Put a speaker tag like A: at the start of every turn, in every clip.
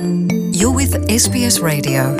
A: You're with SBS Radio.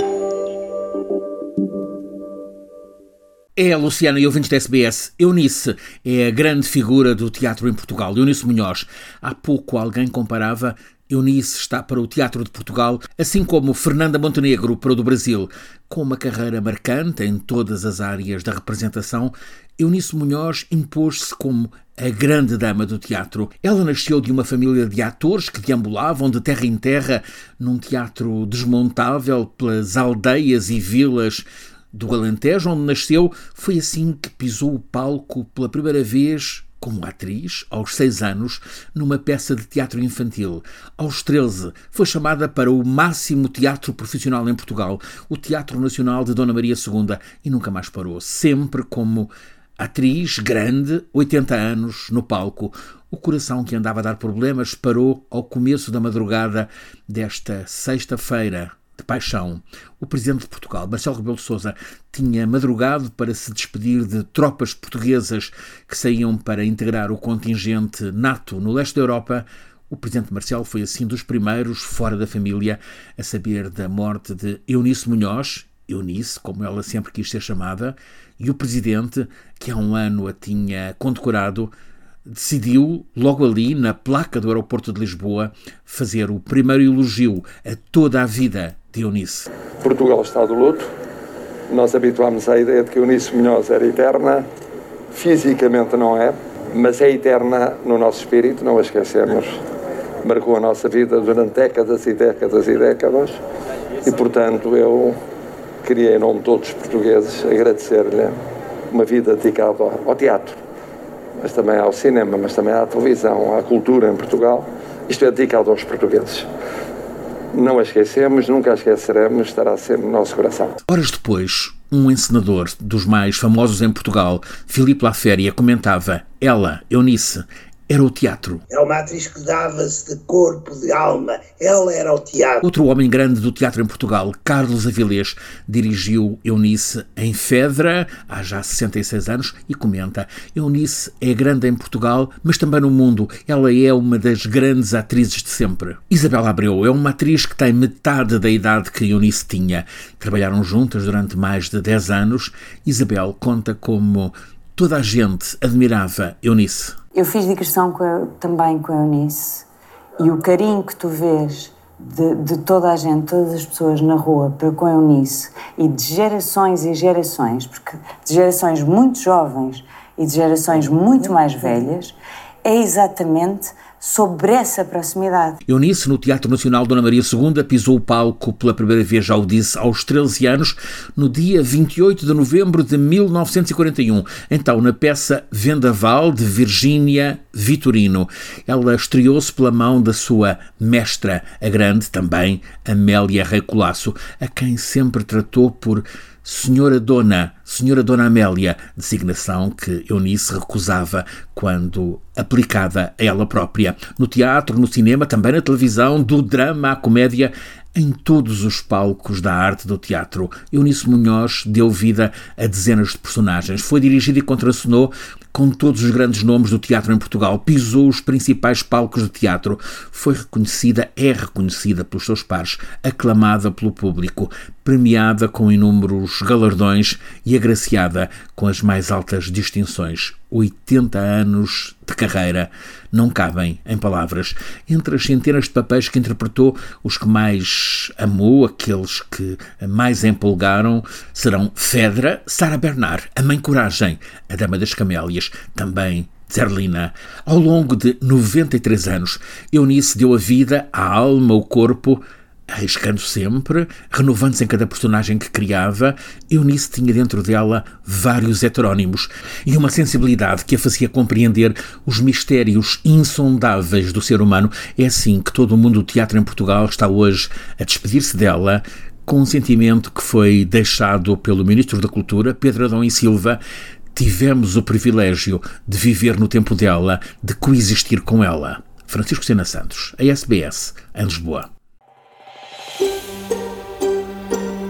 A: É a Luciana e ouvintes da SBS. Eunice é a grande figura do teatro em Portugal. Eunice Munhoz. Há pouco alguém comparava Eunice está para o Teatro de Portugal, assim como Fernanda Montenegro para o do Brasil. Com uma carreira marcante em todas as áreas da representação, Eunice Munhoz impôs-se como a grande dama do teatro. Ela nasceu de uma família de atores que deambulavam de terra em terra num teatro desmontável pelas aldeias e vilas do Alentejo, onde nasceu. Foi assim que pisou o palco pela primeira vez como atriz, aos seis anos, numa peça de teatro infantil. Aos 13, foi chamada para o máximo teatro profissional em Portugal, o Teatro Nacional de Dona Maria II, e nunca mais parou, sempre como atriz grande, 80 anos, no palco. O coração que andava a dar problemas parou ao começo da madrugada desta sexta-feira, de paixão. O presidente de Portugal, Marcelo Rebelo de Sousa, tinha madrugado para se despedir de tropas portuguesas que saíam para integrar o contingente NATO no leste da Europa. O presidente Marcelo foi assim dos primeiros fora da família a saber da morte de Eunice Munhoz, Eunice, como ela sempre quis ser chamada, e o presidente, que há um ano a tinha condecorado, decidiu, logo ali, na placa do aeroporto de Lisboa, fazer o primeiro elogio a toda a vida
B: Portugal está do luto. Nós habituámos à ideia de que Eunice Munhoz era eterna. Fisicamente não é, mas é eterna no nosso espírito, não a esquecemos. Marcou a nossa vida durante décadas e décadas e décadas. E, portanto, eu queria, em nome de todos os portugueses, agradecer-lhe uma vida dedicada ao teatro, mas também ao cinema, mas também à televisão, à cultura em Portugal. Isto é dedicado aos portugueses. Não a esquecemos, nunca a esqueceremos, estará sempre no nosso coração.
A: Horas depois, um encenador dos mais famosos em Portugal, Filipe Laféria, comentava: Ela, Eunice, era o teatro.
C: É uma atriz que dava-se de corpo, de alma. Ela era o teatro.
A: Outro homem grande do teatro em Portugal, Carlos Avilés, dirigiu Eunice em Fedra, há já 66 anos, e comenta: Eunice é grande em Portugal, mas também no mundo. Ela é uma das grandes atrizes de sempre. Isabela Abreu é uma atriz que tem metade da idade que Eunice tinha. Trabalharam juntas durante mais de 10 anos. Isabel conta como toda a gente admirava Eunice.
D: Eu fiz digressão com a, também com a Eunice e o carinho que tu vês de, de, toda a gente, todas as pessoas na rua para com a Eunice e de gerações e gerações, porque de gerações muito jovens e de gerações muito mais velhas, é exatamente sobre essa proximidade.
A: Eunice, no Teatro Nacional Dona Maria II, pisou o palco pela primeira vez, já o disse, aos 13 anos, no dia 28 de novembro de 1941. Então, na peça Vendaval, de Virgínia Vitorino. Ela estreou-se pela mão da sua mestra, a grande também, Amélia Rei Colasso, a quem sempre tratou por Senhora Dona, Senhora Dona Amélia, designação que Eunice recusava quando aplicada a ela própria. No teatro, no cinema, também na televisão, do drama à comédia, em todos os palcos da arte do teatro. Eunice Munhoz deu vida a dezenas de personagens. Foi dirigida e contracenou com todos os grandes nomes do teatro em Portugal. Pisou os principais palcos de teatro. Foi reconhecida, é reconhecida pelos seus pares, aclamada pelo público, premiada com inúmeros galardões e agraciada com as mais altas distinções. 80 anos de carreira não cabem em palavras. Entre as centenas de papéis que interpretou, os que mais amou, aqueles que mais empolgaram, serão Fedra, Sara Bernard, A Mãe Coragem, A Dama das Camélias, também Zerlina. Ao longo de 93 anos, Eunice deu a vida, a alma, o corpo arriscando sempre, renovando-se em cada personagem que criava, Eunice tinha dentro dela vários heterónimos e uma sensibilidade que a fazia compreender os mistérios insondáveis do ser humano. É assim que todo o mundo do teatro em Portugal está hoje a despedir-se dela, com um sentimento que foi deixado pelo Ministro da Cultura, Pedro Adão e Silva. Tivemos o privilégio de viver no tempo dela, de coexistir com ela. Francisco Sena Santos, a SBS, em Lisboa.